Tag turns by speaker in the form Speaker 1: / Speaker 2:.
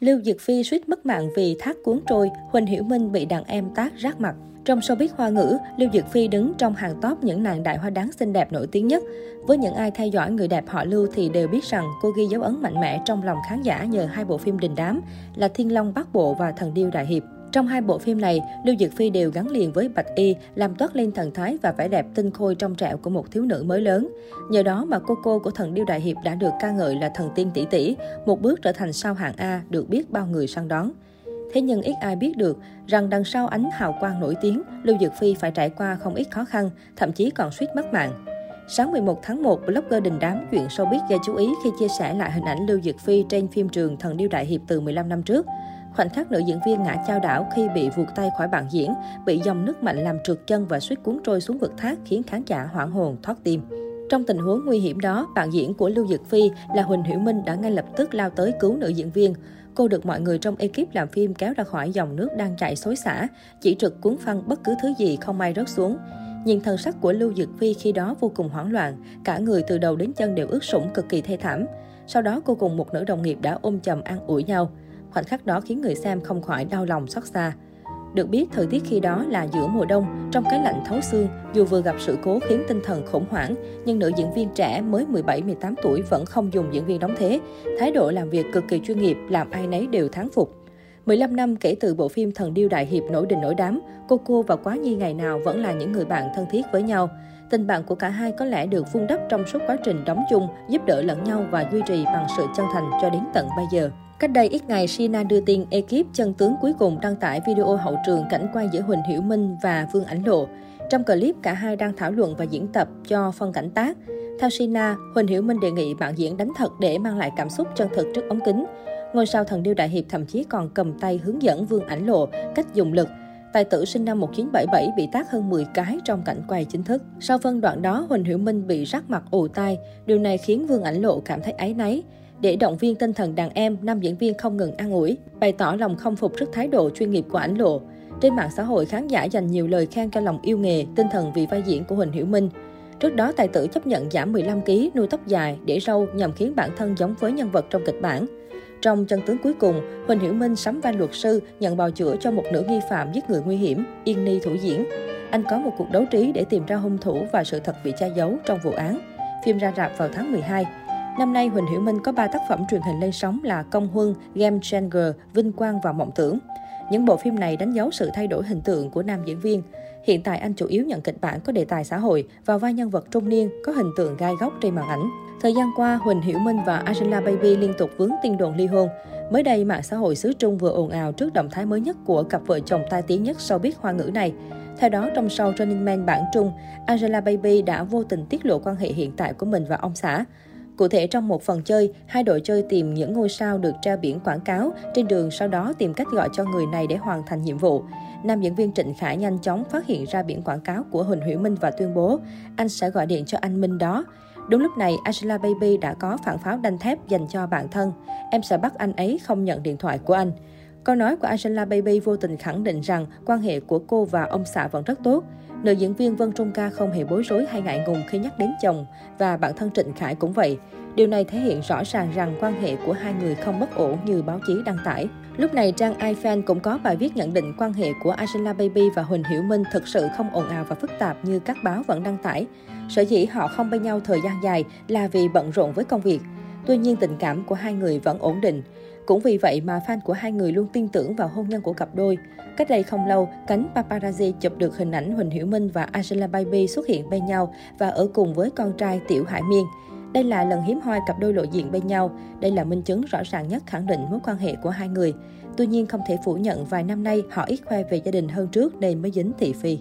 Speaker 1: Lưu Diệc Phi suýt mất mạng vì thác cuốn trôi, Huỳnh Hiểu Minh bị đàn em tác rác mặt. Trong showbiz hoa ngữ, Lưu Diệc Phi đứng trong hàng top những nàng đại hoa đáng xinh đẹp nổi tiếng nhất. Với những ai theo dõi người đẹp họ Lưu thì đều biết rằng cô ghi dấu ấn mạnh mẽ trong lòng khán giả nhờ hai bộ phim đình đám là Thiên Long Bắc Bộ và Thần Điêu Đại Hiệp. Trong hai bộ phim này, Lưu Diệc Phi đều gắn liền với Bạch Y, làm toát lên thần thái và vẻ đẹp tinh khôi trong trẻo của một thiếu nữ mới lớn. Nhờ đó mà cô cô của thần Điêu Đại Hiệp đã được ca ngợi là thần tiên tỷ tỷ, một bước trở thành sao hạng A được biết bao người săn đón. Thế nhưng ít ai biết được rằng đằng sau ánh hào quang nổi tiếng, Lưu Diệc Phi phải trải qua không ít khó khăn, thậm chí còn suýt mất mạng. Sáng 11 tháng 1, blogger đình đám chuyện showbiz gây chú ý khi chia sẻ lại hình ảnh Lưu Diệc Phi trên phim trường Thần Điêu Đại Hiệp từ 15 năm trước. Khoảnh khắc nữ diễn viên ngã chao đảo khi bị vụt tay khỏi bàn diễn, bị dòng nước mạnh làm trượt chân và suýt cuốn trôi xuống vực thác khiến khán giả hoảng hồn thoát tim. Trong tình huống nguy hiểm đó, bạn diễn của Lưu Dực Phi là Huỳnh Hiểu Minh đã ngay lập tức lao tới cứu nữ diễn viên. Cô được mọi người trong ekip làm phim kéo ra khỏi dòng nước đang chảy xối xả, chỉ trực cuốn phăng bất cứ thứ gì không may rớt xuống. Nhìn thần sắc của Lưu Dực Phi khi đó vô cùng hoảng loạn, cả người từ đầu đến chân đều ướt sũng cực kỳ thê thảm. Sau đó cô cùng một nữ đồng nghiệp đã ôm chầm an ủi nhau. Khoảnh khắc đó khiến người xem không khỏi đau lòng xót xa. Được biết, thời tiết khi đó là giữa mùa đông, trong cái lạnh thấu xương, dù vừa gặp sự cố khiến tinh thần khủng hoảng, nhưng nữ diễn viên trẻ mới 17-18 tuổi vẫn không dùng diễn viên đóng thế. Thái độ làm việc cực kỳ chuyên nghiệp, làm ai nấy đều thán phục. 15 năm kể từ bộ phim Thần Điêu Đại Hiệp nổi đình nổi đám, cô cô và Quá Nhi ngày nào vẫn là những người bạn thân thiết với nhau. Tình bạn của cả hai có lẽ được vun đắp trong suốt quá trình đóng chung, giúp đỡ lẫn nhau và duy trì bằng sự chân thành cho đến tận bây giờ. Cách đây ít ngày, Sina đưa tin ekip chân tướng cuối cùng đăng tải video hậu trường cảnh quay giữa Huỳnh Hiểu Minh và Vương Ảnh Lộ. Trong clip, cả hai đang thảo luận và diễn tập cho phân cảnh tác. Theo Sina, Huỳnh Hiểu Minh đề nghị bạn diễn đánh thật để mang lại cảm xúc chân thực trước ống kính. Ngôi sao thần điêu đại hiệp thậm chí còn cầm tay hướng dẫn Vương Ảnh Lộ cách dùng lực. Tài tử sinh năm 1977 bị tác hơn 10 cái trong cảnh quay chính thức. Sau phân đoạn đó, Huỳnh Hiểu Minh bị rắc mặt ù tai. Điều này khiến Vương Ảnh Lộ cảm thấy áy náy. Để động viên tinh thần đàn em, nam diễn viên không ngừng an ủi, bày tỏ lòng không phục trước thái độ chuyên nghiệp của ảnh lộ. Trên mạng xã hội, khán giả dành nhiều lời khen cho lòng yêu nghề, tinh thần vì vai diễn của Huỳnh Hiểu Minh. Trước đó, tài tử chấp nhận giảm 15kg, nuôi tóc dài, để râu nhằm khiến bản thân giống với nhân vật trong kịch bản. Trong chân tướng cuối cùng, Huỳnh Hiểu Minh sắm vai luật sư nhận bào chữa cho một nữ nghi phạm giết người nguy hiểm, Yên Ni thủ diễn. Anh có một cuộc đấu trí để tìm ra hung thủ và sự thật bị che giấu trong vụ án. Phim ra rạp vào tháng 12. Năm nay, Huỳnh Hiểu Minh có 3 tác phẩm truyền hình lên sóng là Công Huân, Game Changer, Vinh Quang và Mộng Tưởng. Những bộ phim này đánh dấu sự thay đổi hình tượng của nam diễn viên. Hiện tại anh chủ yếu nhận kịch bản có đề tài xã hội và vai nhân vật trung niên có hình tượng gai góc trên màn ảnh. Thời gian qua, Huỳnh Hiểu Minh và Angela Baby liên tục vướng tin đồn ly hôn. Mới đây, mạng xã hội xứ Trung vừa ồn ào trước động thái mới nhất của cặp vợ chồng tai tiếng nhất sau biết hoa ngữ này. Theo đó, trong show Running Man bản Trung, Angela Baby đã vô tình tiết lộ quan hệ hiện tại của mình và ông xã. Cụ thể trong một phần chơi, hai đội chơi tìm những ngôi sao được treo biển quảng cáo trên đường sau đó tìm cách gọi cho người này để hoàn thành nhiệm vụ. Nam diễn viên Trịnh Khải nhanh chóng phát hiện ra biển quảng cáo của Huỳnh Hiểu Minh và tuyên bố anh sẽ gọi điện cho anh Minh đó. Đúng lúc này, Angela Baby đã có phản pháo đanh thép dành cho bản thân. Em sẽ bắt anh ấy không nhận điện thoại của anh. Câu nói của Angela Baby vô tình khẳng định rằng quan hệ của cô và ông xã vẫn rất tốt. Nữ diễn viên Vân Trung Ca không hề bối rối hay ngại ngùng khi nhắc đến chồng và bản thân Trịnh Khải cũng vậy. Điều này thể hiện rõ ràng rằng quan hệ của hai người không bất ổn như báo chí đăng tải. Lúc này, trang iFan cũng có bài viết nhận định quan hệ của Angela Baby và Huỳnh Hiểu Minh thực sự không ồn ào và phức tạp như các báo vẫn đăng tải. Sở dĩ họ không bên nhau thời gian dài là vì bận rộn với công việc. Tuy nhiên, tình cảm của hai người vẫn ổn định. Cũng vì vậy mà fan của hai người luôn tin tưởng vào hôn nhân của cặp đôi. Cách đây không lâu, cánh paparazzi chụp được hình ảnh Huỳnh Hiểu Minh và Angela Baby xuất hiện bên nhau và ở cùng với con trai Tiểu Hải Miên. Đây là lần hiếm hoi cặp đôi lộ diện bên nhau. Đây là minh chứng rõ ràng nhất khẳng định mối quan hệ của hai người. Tuy nhiên không thể phủ nhận vài năm nay họ ít khoe về gia đình hơn trước nên mới dính thị phi.